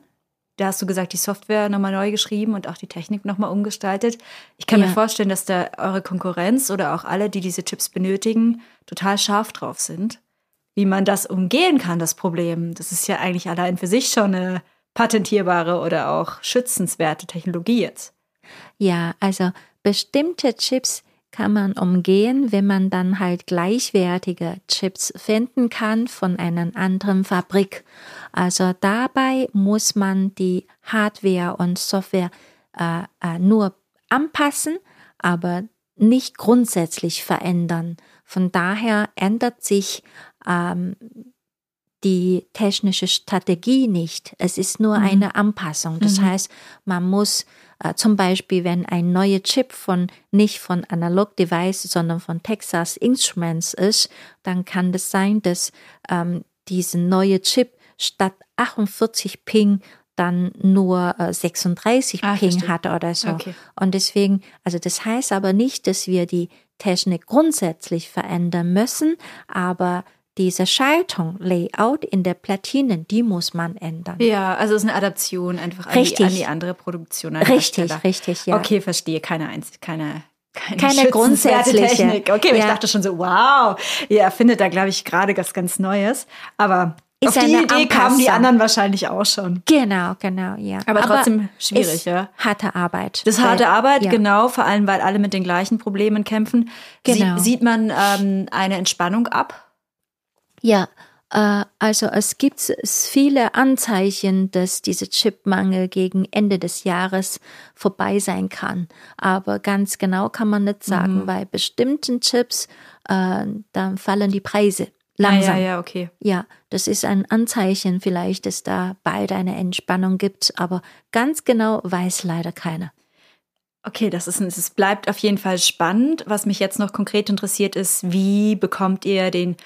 S1: da hast du gesagt, die Software nochmal neu geschrieben und auch die Technik nochmal umgestaltet. Ich kann ja. mir vorstellen, dass da eure Konkurrenz oder auch alle, die diese Chips benötigen, total scharf drauf sind. Wie man das umgehen kann, das Problem. Das ist ja eigentlich allein für sich schon eine patentierbare oder auch schützenswerte Technologie jetzt.
S2: Ja, also bestimmte Chips kann man umgehen, wenn man dann halt gleichwertige Chips finden kann von einer anderen Fabrik. Also dabei muss man die Hardware und Software äh, äh, nur anpassen, aber nicht grundsätzlich verändern. Von daher ändert sich ähm, die technische Strategie nicht. Es ist nur mhm. eine Anpassung. Das mhm. heißt, man muss zum Beispiel, wenn ein neuer Chip von nicht von Analog Device, sondern von Texas Instruments ist, dann kann es das sein, dass ähm, diese neue Chip statt 48 Ping dann nur äh, 36 ah, Ping verstehe. hat oder so. Okay. Und deswegen, also das heißt aber nicht, dass wir die Technik grundsätzlich verändern müssen, aber diese Schaltung, Layout in der Platine, die muss man ändern.
S1: Ja, also es ist eine Adaption einfach an, Die, an die andere Produktion.
S2: Richtig, Hersteller. richtig, ja.
S1: Okay, verstehe. Keine, Einzel keine,
S2: keine, keine grundsätzliche
S1: Technik. Okay, ja. ich dachte schon so, wow, ihr erfindet da, glaube ich, gerade was ganz Neues. Aber ist auf die Idee Anpassung. kamen die anderen wahrscheinlich auch schon.
S2: Genau, genau, ja.
S1: Aber, Aber trotzdem schwierig, ja.
S2: Harte Arbeit.
S1: Das ist harte Arbeit, ja. genau, vor allem, weil alle mit den gleichen Problemen kämpfen. Genau. Sie, sieht man ähm, eine Entspannung ab?
S2: Ja, äh, also es gibt viele Anzeichen, dass dieser Chipmangel gegen Ende des Jahres vorbei sein kann. Aber ganz genau kann man nicht sagen, mhm. bei bestimmten Chips, äh, dann fallen die Preise langsam.
S1: Ah, ja, ja, okay.
S2: Ja, das ist ein Anzeichen vielleicht, dass da bald eine Entspannung gibt, aber ganz genau weiß leider keiner.
S1: Okay, das ist, es bleibt auf jeden Fall spannend. Was mich jetzt noch konkret interessiert ist, wie bekommt ihr den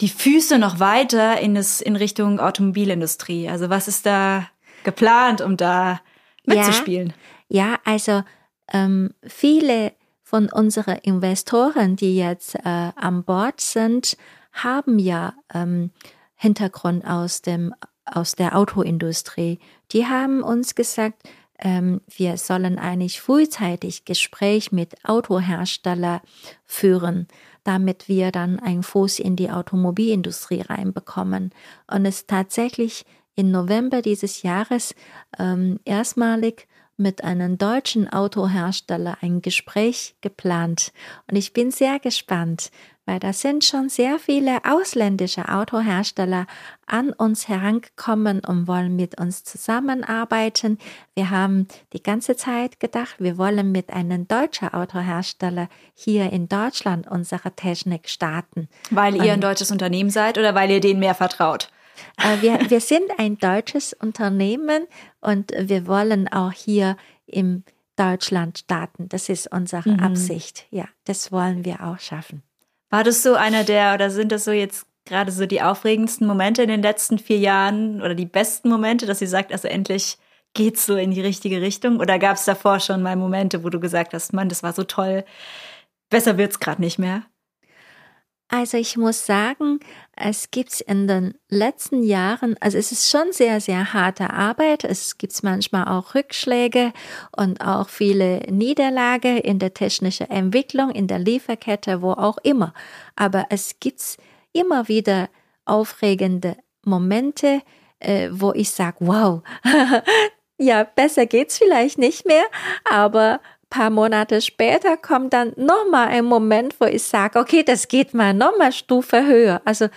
S1: die Füße noch weiter in, das, in Richtung Automobilindustrie? Also was ist da geplant, um da mitzuspielen?
S2: Ja, ja also ähm, viele von unseren Investoren, die jetzt äh, an Bord sind, haben ja ähm, Hintergrund aus dem aus der Autoindustrie. Die haben uns gesagt, ähm, wir sollen eigentlich frühzeitig Gespräch mit Autohersteller führen damit wir dann einen Fuß in die Automobilindustrie reinbekommen. Und es tatsächlich im November dieses Jahres ähm, erstmalig mit einem deutschen Autohersteller ein Gespräch geplant. Und ich bin sehr gespannt, weil da sind schon sehr viele ausländische Autohersteller an uns herangekommen und wollen mit uns zusammenarbeiten. Wir haben die ganze Zeit gedacht, wir wollen mit einem deutschen Autohersteller hier in Deutschland unsere Technik starten.
S1: Weil ihr und ein deutsches Unternehmen seid oder weil ihr denen mehr vertraut?
S2: Äh, wir, wir sind ein deutsches Unternehmen und wir wollen auch hier im Deutschland starten. Das ist unsere mhm. Absicht. Ja, das wollen wir auch schaffen.
S1: War das so einer der, oder sind das so jetzt gerade so die aufregendsten Momente in den letzten vier Jahren oder die besten Momente, dass sie sagt, also endlich geht's so in die richtige Richtung? Oder gab es davor schon mal Momente, wo du gesagt hast, Mann, das war so toll, besser wird's gerade nicht mehr?
S2: Also ich muss sagen, es gibt in den letzten Jahren, also es ist schon sehr, sehr harte Arbeit. Es gibt manchmal auch Rückschläge und auch viele Niederlage in der technischen Entwicklung, in der Lieferkette, wo auch immer. Aber es gibt immer wieder aufregende Momente, äh, wo ich sage, wow, ja, besser geht's vielleicht nicht mehr, aber paar Monate später kommt dann nochmal ein Moment, wo ich sage, okay, das geht mal nochmal Stufe höher. Also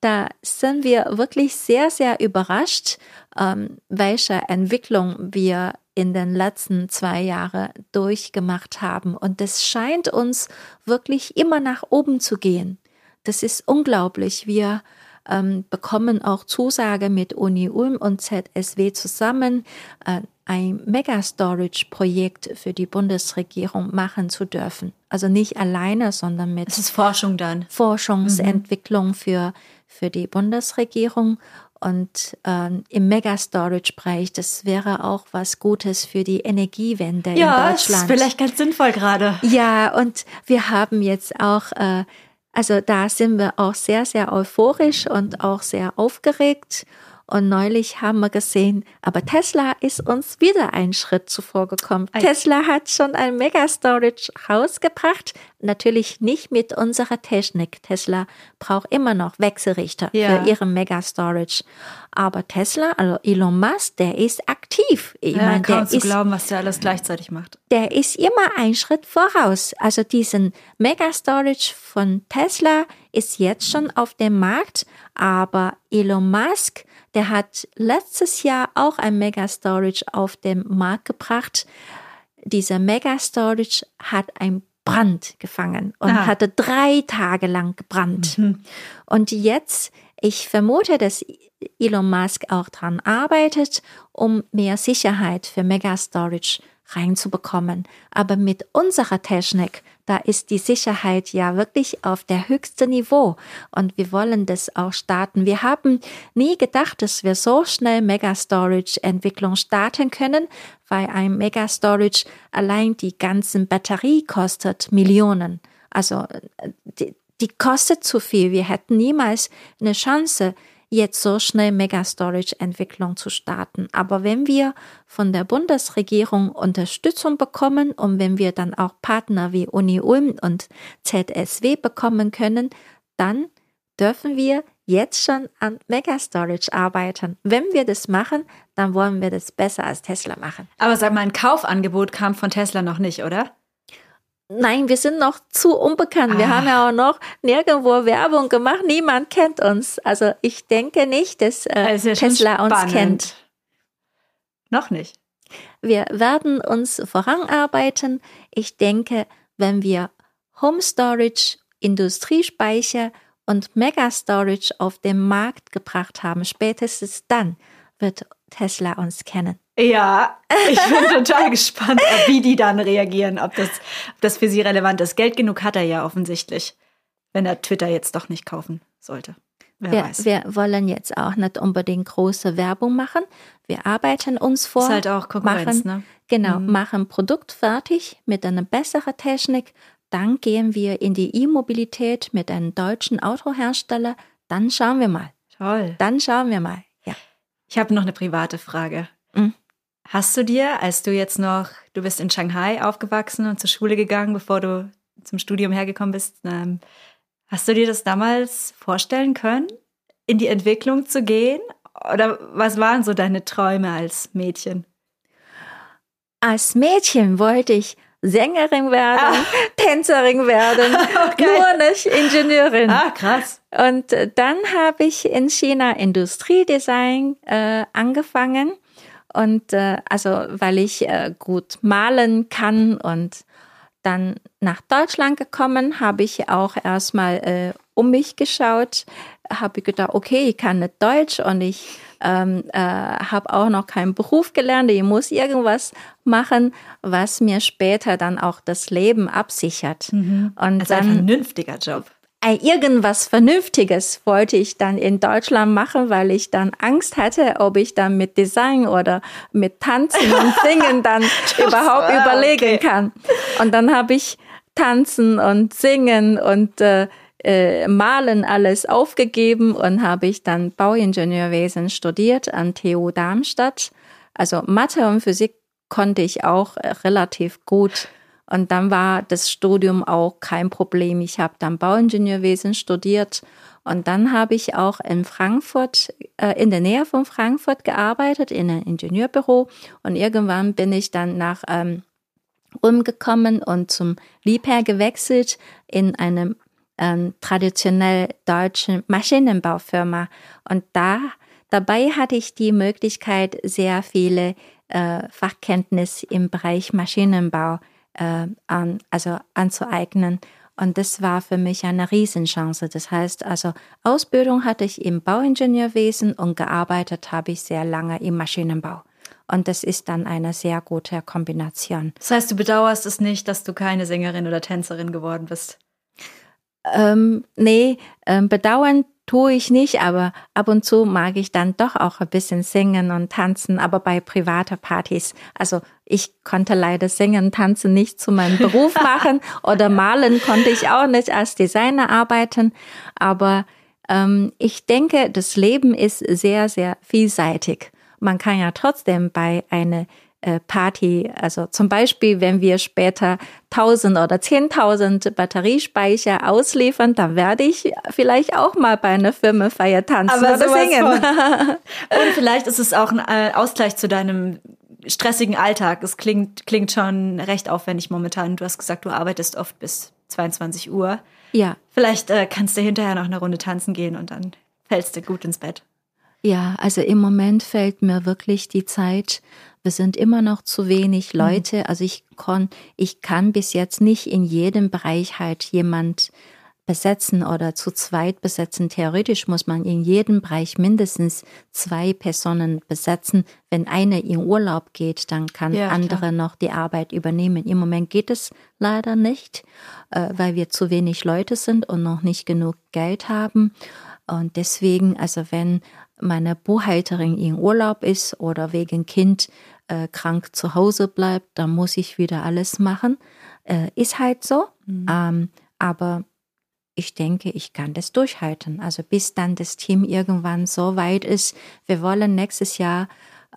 S2: da sind wir wirklich sehr, sehr überrascht, ähm, welche Entwicklung wir in den letzten zwei Jahren durchgemacht haben. Und es scheint uns wirklich immer nach oben zu gehen. Das ist unglaublich. Wir ähm, bekommen auch Zusage mit Uni Ulm und ZSW zusammen, äh, ein Mega-Storage-Projekt für die Bundesregierung machen zu dürfen. Also nicht alleine, sondern mit.
S1: Das ist Forschung dann.
S2: Forschungsentwicklung mhm. für, für die Bundesregierung. Und ähm, im Mega-Storage-Bereich, das wäre auch was Gutes für die Energiewende
S1: ja,
S2: in Deutschland. Ja,
S1: ist vielleicht ganz sinnvoll gerade.
S2: Ja, und wir haben jetzt auch äh, also da sind wir auch sehr, sehr euphorisch und auch sehr aufgeregt. Und neulich haben wir gesehen, aber Tesla ist uns wieder einen Schritt zuvor gekommen. Ein Tesla hat schon ein Mega Storage rausgebracht. Natürlich nicht mit unserer Technik. Tesla braucht immer noch Wechselrichter ja. für ihre Mega Storage. Aber Tesla, also Elon Musk, der ist aktiv.
S1: Ich ja, meine, der ist, glauben, was der alles gleichzeitig macht.
S2: Der ist immer einen Schritt voraus. Also diesen Mega Storage von Tesla ist jetzt schon auf dem Markt, aber Elon Musk der hat letztes Jahr auch ein Mega Storage auf den Markt gebracht. Dieser Mega Storage hat ein Brand gefangen und Aha. hatte drei Tage lang gebrannt. Mhm. Und jetzt, ich vermute, dass Elon Musk auch dran arbeitet, um mehr Sicherheit für Mega Storage reinzubekommen. Aber mit unserer Technik da ist die Sicherheit ja wirklich auf der höchsten Niveau und wir wollen das auch starten. Wir haben nie gedacht, dass wir so schnell Mega Storage Entwicklung starten können, weil ein Mega Storage allein die ganzen Batterie kostet Millionen. Also die, die kostet zu viel. Wir hätten niemals eine Chance, jetzt so schnell Mega-Storage-Entwicklung zu starten. Aber wenn wir von der Bundesregierung Unterstützung bekommen und wenn wir dann auch Partner wie Uni Ulm und ZSW bekommen können, dann dürfen wir jetzt schon an Mega-Storage arbeiten. Wenn wir das machen, dann wollen wir das besser als Tesla machen.
S1: Aber sag mal, ein Kaufangebot kam von Tesla noch nicht, oder?
S2: Nein, wir sind noch zu unbekannt. Ah. Wir haben ja auch noch nirgendwo Werbung gemacht. Niemand kennt uns. Also ich denke nicht, dass äh, also Tesla uns kennt.
S1: Noch nicht.
S2: Wir werden uns voranarbeiten. Ich denke, wenn wir Home Storage, Industriespeicher und Mega Storage auf den Markt gebracht haben, spätestens dann wird Tesla uns kennen.
S1: Ja, ich bin total gespannt, wie die dann reagieren, ob das, ob das für sie relevant ist. Geld genug hat er ja offensichtlich, wenn er Twitter jetzt doch nicht kaufen sollte.
S2: Wer wir, weiß. wir wollen jetzt auch nicht unbedingt große Werbung machen. Wir arbeiten uns vor.
S1: Ist halt auch Konkurrenz,
S2: machen,
S1: ne?
S2: Genau, mhm. machen Produkt fertig mit einer besseren Technik. Dann gehen wir in die E-Mobilität mit einem deutschen Autohersteller. Dann schauen wir mal.
S1: Toll.
S2: Dann schauen wir mal.
S1: Ich habe noch eine private Frage. Mhm. Hast du dir, als du jetzt noch, du bist in Shanghai aufgewachsen und zur Schule gegangen, bevor du zum Studium hergekommen bist, ähm, hast du dir das damals vorstellen können, in die Entwicklung zu gehen? Oder was waren so deine Träume als Mädchen?
S2: Als Mädchen wollte ich Sängerin werden, ah. Tänzerin werden, okay. nur nicht Ingenieurin.
S1: Ah, krass.
S2: Und äh, dann habe ich in China Industriedesign äh, angefangen und äh, also weil ich äh, gut malen kann und dann nach Deutschland gekommen, habe ich auch erstmal äh, um mich geschaut, habe ich gedacht, okay, ich kann nicht Deutsch und ich ähm, äh, habe auch noch keinen Beruf gelernt. Ich muss irgendwas machen, was mir später dann auch das Leben absichert.
S1: Mhm. Und also dann, ein vernünftiger Job
S2: irgendwas Vernünftiges wollte ich dann in Deutschland machen, weil ich dann Angst hatte, ob ich dann mit Design oder mit Tanzen und Singen dann überhaupt ah, überlegen okay. kann. Und dann habe ich Tanzen und Singen und äh, äh, Malen alles aufgegeben und habe ich dann Bauingenieurwesen studiert an TU Darmstadt. Also Mathe und Physik konnte ich auch äh, relativ gut. Und dann war das Studium auch kein Problem. Ich habe dann Bauingenieurwesen studiert und dann habe ich auch in Frankfurt, äh, in der Nähe von Frankfurt gearbeitet, in einem Ingenieurbüro. Und irgendwann bin ich dann nach ähm, umgekommen und zum Liebherr gewechselt in eine ähm, traditionell deutschen Maschinenbaufirma. Und da dabei hatte ich die Möglichkeit, sehr viele äh, Fachkenntnisse im Bereich Maschinenbau äh, an, also anzueignen. Und das war für mich eine Riesenchance. Das heißt, also Ausbildung hatte ich im Bauingenieurwesen und gearbeitet habe ich sehr lange im Maschinenbau. Und das ist dann eine sehr gute Kombination.
S1: Das heißt, du bedauerst es nicht, dass du keine Sängerin oder Tänzerin geworden bist?
S2: Ähm, nee, ähm, bedauern tue ich nicht, aber ab und zu mag ich dann doch auch ein bisschen singen und tanzen, aber bei privaten Partys. Also ich konnte leider singen, tanzen nicht zu meinem Beruf machen oder malen konnte ich auch nicht als Designer arbeiten, aber ähm, ich denke, das Leben ist sehr, sehr vielseitig. Man kann ja trotzdem bei einer Party. Also zum Beispiel, wenn wir später 1000 oder 10.000 Batteriespeicher ausliefern, dann werde ich vielleicht auch mal bei einer Firmenfeier tanzen Aber oder singen.
S1: Und vielleicht ist es auch ein äh, Ausgleich zu deinem stressigen Alltag. Es klingt, klingt schon recht aufwendig momentan. Du hast gesagt, du arbeitest oft bis 22 Uhr.
S2: Ja.
S1: Vielleicht äh, kannst du hinterher noch eine Runde tanzen gehen und dann fällst du gut ins Bett.
S2: Ja, also im Moment fällt mir wirklich die Zeit wir sind immer noch zu wenig mhm. Leute. Also ich kann, ich kann bis jetzt nicht in jedem Bereich halt jemand besetzen oder zu zweit besetzen. Theoretisch muss man in jedem Bereich mindestens zwei Personen besetzen. Wenn eine in Urlaub geht, dann kann ja, andere klar. noch die Arbeit übernehmen. Im Moment geht es leider nicht, äh, weil wir zu wenig Leute sind und noch nicht genug Geld haben. Und deswegen, also wenn meine Buchhalterin in Urlaub ist oder wegen Kind äh, krank zu Hause bleibt, dann muss ich wieder alles machen. Äh, ist halt so. Mhm. Ähm, aber ich denke, ich kann das durchhalten. Also bis dann das Team irgendwann so weit ist, wir wollen nächstes Jahr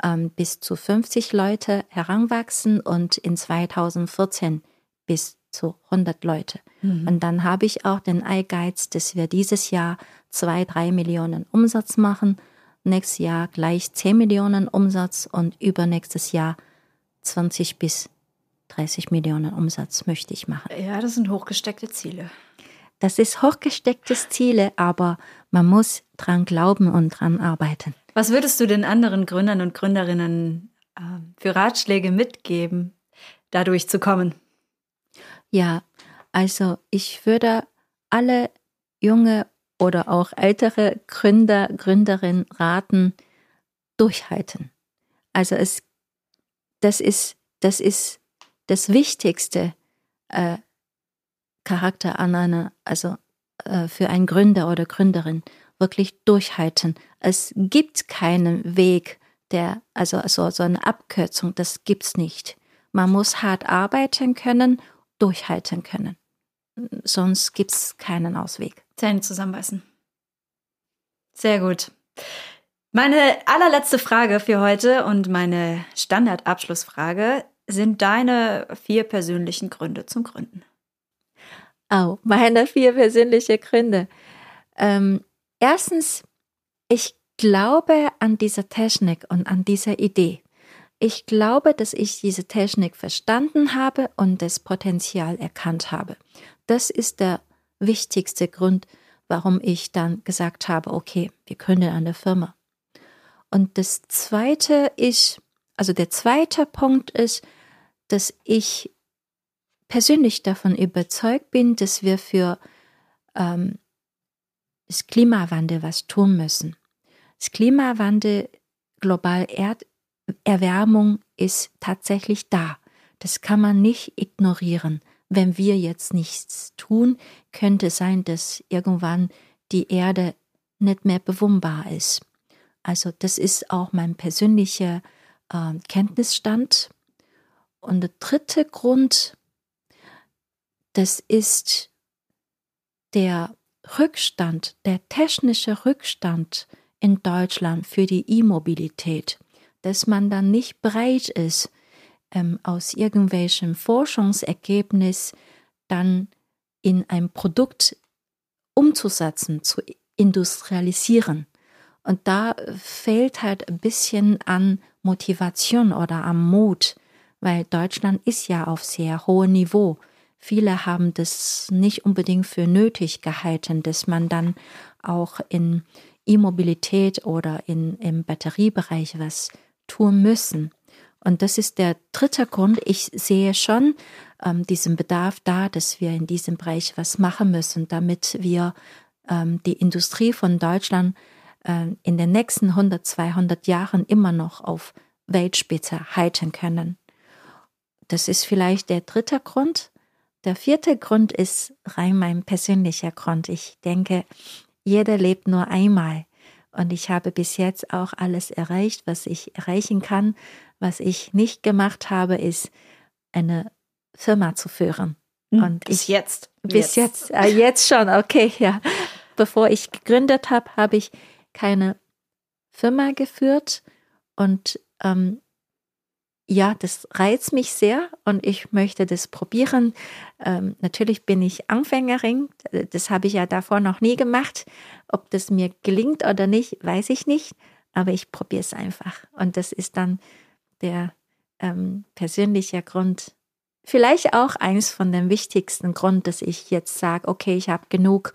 S2: ähm, bis zu 50 Leute heranwachsen und in 2014 bis zu 100 Leute. Mhm. Und dann habe ich auch den Ehrgeiz, dass wir dieses Jahr zwei, drei Millionen Umsatz machen nächstes Jahr gleich 10 Millionen Umsatz und übernächstes Jahr 20 bis 30 Millionen Umsatz möchte ich machen.
S1: Ja, das sind hochgesteckte Ziele.
S2: Das ist hochgestecktes Ziele, aber man muss dran glauben und dran arbeiten.
S1: Was würdest du den anderen Gründern und Gründerinnen äh, für Ratschläge mitgeben, dadurch zu kommen?
S2: Ja, also ich würde alle junge oder auch ältere Gründer, Gründerinnen raten, durchhalten. Also es, das ist, das ist das wichtigste äh, Charakter an einer, also äh, für einen Gründer oder Gründerin, wirklich durchhalten. Es gibt keinen Weg, der, also so, so eine Abkürzung, das gibt's nicht. Man muss hart arbeiten können, durchhalten können. Sonst gibt's keinen Ausweg.
S1: Zähne zusammenbeißen. Sehr gut. Meine allerletzte Frage für heute und meine Standardabschlussfrage sind deine vier persönlichen Gründe zum Gründen.
S2: Oh, meine vier persönliche Gründe. Ähm, erstens, ich glaube an diese Technik und an diese Idee. Ich glaube, dass ich diese Technik verstanden habe und das Potenzial erkannt habe. Das ist der wichtigste Grund, warum ich dann gesagt habe, okay, wir gründen eine Firma. Und das zweite ist, also der zweite Punkt ist, dass ich persönlich davon überzeugt bin, dass wir für ähm, das Klimawandel was tun müssen. Das Klimawandel, global Erderwärmung ist tatsächlich da. Das kann man nicht ignorieren. Wenn wir jetzt nichts tun, könnte sein, dass irgendwann die Erde nicht mehr bewohnbar ist. Also das ist auch mein persönlicher äh, Kenntnisstand. Und der dritte Grund, das ist der Rückstand, der technische Rückstand in Deutschland für die E-Mobilität, dass man dann nicht bereit ist, ähm, aus irgendwelchem Forschungsergebnis dann in ein Produkt umzusetzen, zu industrialisieren. Und da fehlt halt ein bisschen an Motivation oder am Mut, weil Deutschland ist ja auf sehr hohem Niveau. Viele haben das nicht unbedingt für nötig gehalten, dass man dann auch in E-Mobilität oder in, im Batteriebereich was tun müssen. Und das ist der dritte Grund. Ich sehe schon ähm, diesen Bedarf da, dass wir in diesem Bereich was machen müssen, damit wir ähm, die Industrie von Deutschland äh, in den nächsten 100, 200 Jahren immer noch auf Weltspitze halten können. Das ist vielleicht der dritte Grund. Der vierte Grund ist rein mein persönlicher Grund. Ich denke, jeder lebt nur einmal. Und ich habe bis jetzt auch alles erreicht, was ich erreichen kann. Was ich nicht gemacht habe, ist eine Firma zu führen.
S1: Hm, Und bis ich, jetzt.
S2: Bis jetzt. Jetzt, äh, jetzt schon, okay, ja. Bevor ich gegründet habe, habe ich keine Firma geführt. Und ähm, ja, das reizt mich sehr und ich möchte das probieren. Ähm, natürlich bin ich Anfängerin, das habe ich ja davor noch nie gemacht. Ob das mir gelingt oder nicht, weiß ich nicht, aber ich probiere es einfach. Und das ist dann der ähm, persönliche Grund, vielleicht auch eins von den wichtigsten Grund, dass ich jetzt sage, okay, ich habe genug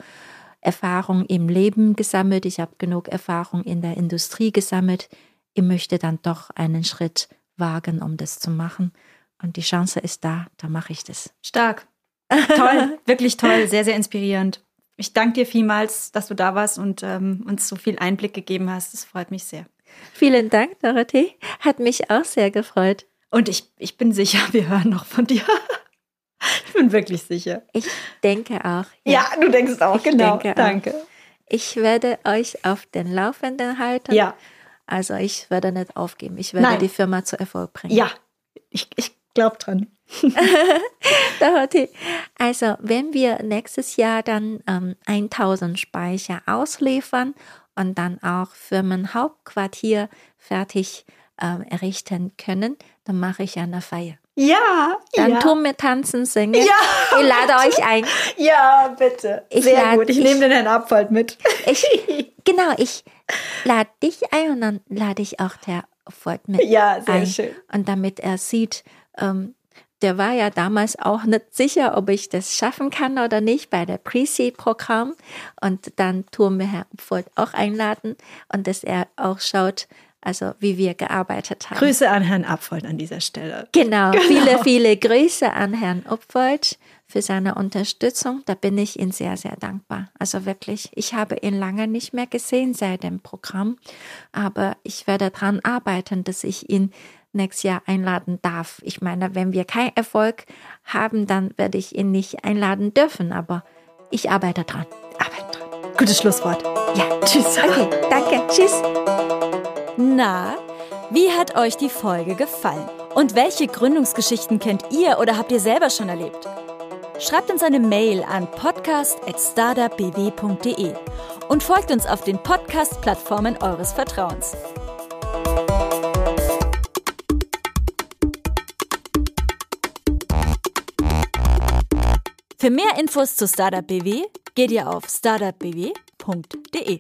S2: Erfahrung im Leben gesammelt, ich habe genug Erfahrung in der Industrie gesammelt. Ich möchte dann doch einen Schritt wagen, um das zu machen. Und die Chance ist da, da mache ich das.
S1: Stark. Toll, wirklich toll, sehr, sehr inspirierend. Ich danke dir vielmals, dass du da warst und ähm, uns so viel Einblick gegeben hast. Das freut mich sehr.
S2: Vielen Dank, Dorothee. Hat mich auch sehr gefreut.
S1: Und ich, ich bin sicher, wir hören noch von dir. ich bin wirklich sicher.
S2: Ich denke auch.
S1: Ja, ja du denkst auch, ich genau. Danke. Auch.
S2: Ich werde euch auf den Laufenden halten.
S1: Ja.
S2: Also ich werde nicht aufgeben. Ich werde Nein. die Firma zu Erfolg bringen.
S1: Ja, ich, ich glaube dran.
S2: also wenn wir nächstes Jahr dann ähm, 1000 Speicher ausliefern und dann auch Firmenhauptquartier fertig ähm, errichten können, dann mache ich eine Feier.
S1: Ja,
S2: dann
S1: ja.
S2: tun wir tanzen, singen. Ja, ich lade euch ein.
S1: Ja, bitte. Ich Sehr lad, gut. Ich, ich nehme den Herrn Abfall mit.
S2: Ich, genau, ich lade dich ein und dann lade ich auch der Erfolg mit.
S1: Ja, sehr
S2: ein.
S1: schön.
S2: Und damit er sieht, ähm, der war ja damals auch nicht sicher, ob ich das schaffen kann oder nicht bei der Pre-Seed-Programm. Und dann tun wir Herrn Upfold auch einladen und dass er auch schaut, also wie wir gearbeitet haben.
S1: Grüße an Herrn Upfold an dieser Stelle.
S2: Genau, genau. viele, viele Grüße an Herrn Upfold für seine Unterstützung. Da bin ich Ihnen sehr, sehr dankbar. Also wirklich, ich habe ihn lange nicht mehr gesehen seit dem Programm, aber ich werde daran arbeiten, dass ich ihn nächstes Jahr einladen darf. Ich meine, wenn wir keinen Erfolg haben, dann werde ich ihn nicht einladen dürfen, aber ich arbeite dran.
S1: Arbeite dran. Gutes Schlusswort.
S2: Ja, tschüss. Okay, danke. Tschüss.
S3: Na, wie hat euch die Folge gefallen? Und welche Gründungsgeschichten kennt ihr oder habt ihr selber schon erlebt? Schreibt uns eine Mail an podcast.startupbw.de und folgt uns auf den Podcast-Plattformen eures Vertrauens. Für mehr Infos zu Startup BW geht ihr auf startupbw.de.